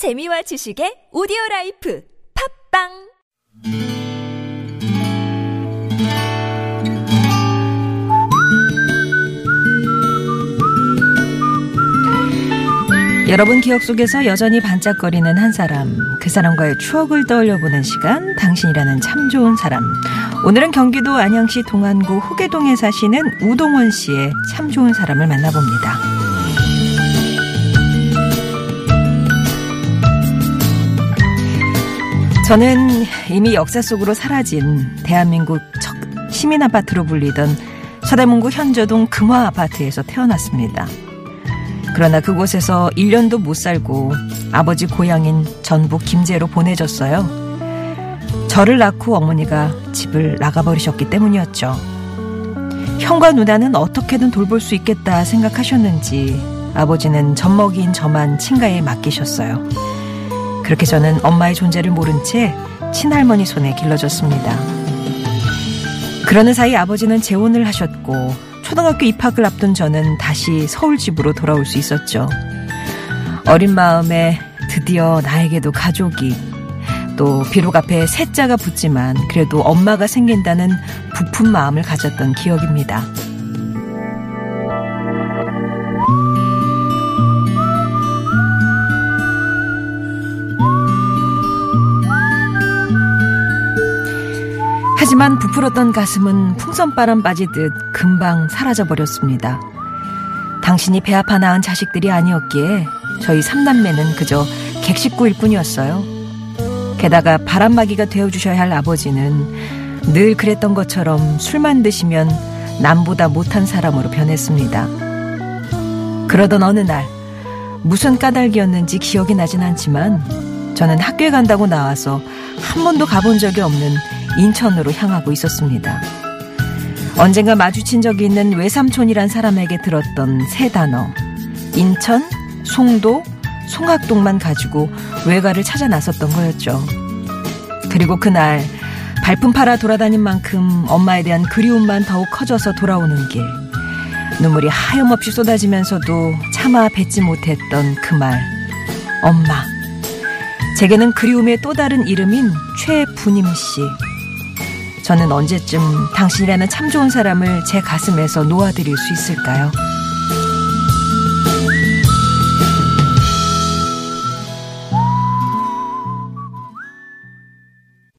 재미와 지식의 오디오 라이프 팟빵 여러분 기억 속에서 여전히 반짝거리는 한 사람, 그 사람과의 추억을 떠올려보는 시간, 당신이라는 참 좋은 사람. 오늘은 경기도 안양시 동안구 호계동에 사시는 우동원 씨의 참 좋은 사람을 만나봅니다. 저는 이미 역사 속으로 사라진 대한민국 첫 시민 아파트로 불리던 서대문구 현저동 금화 아파트에서 태어났습니다. 그러나 그곳에서 1년도 못 살고 아버지 고향인 전북 김제로 보내졌어요. 저를 낳고 어머니가 집을 나가버리셨기 때문이었죠. 형과 누나는 어떻게든 돌볼 수 있겠다 생각하셨는지 아버지는 젖먹이인 저만 친가에 맡기셨어요. 그렇게 저는 엄마의 존재를 모른 채 친할머니 손에 길러졌습니다. 그러는 사이 아버지는 재혼을 하셨고 초등학교 입학을 앞둔 저는 다시 서울 집으로 돌아올 수 있었죠. 어린 마음에 드디어 나에게도 가족이 또 비록 앞에 셋자가 붙지만 그래도 엄마가 생긴다는 부푼 마음을 가졌던 기억입니다. 하지만 부풀었던 가슴은 풍선바람 빠지듯 금방 사라져버렸습니다. 당신이 배 아파 낳은 자식들이 아니었기에 저희 삼남매는 그저 객식구일 뿐이었어요. 게다가 바람막이가 되어주셔야 할 아버지는 늘 그랬던 것처럼 술만 드시면 남보다 못한 사람으로 변했습니다. 그러던 어느 날 무슨 까닭이었는지 기억이 나진 않지만 저는 학교에 간다고 나와서 한 번도 가본 적이 없는 인천으로 향하고 있었습니다. 언젠가 마주친 적이 있는 외삼촌이란 사람에게 들었던 세 단어. 인천, 송도, 송악동만 가지고 외가를 찾아 나섰던 거였죠. 그리고 그날 발품 팔아 돌아다닌 만큼 엄마에 대한 그리움만 더욱 커져서 돌아오는 길. 눈물이 하염없이 쏟아지면서도 차마 뱉지 못했던 그 말. 엄마. 제게는 그리움의 또 다른 이름인 최분임 씨. 저는 언제쯤 당신이라는 참 좋은 사람을 제 가슴에서 놓아드릴 수 있을까요?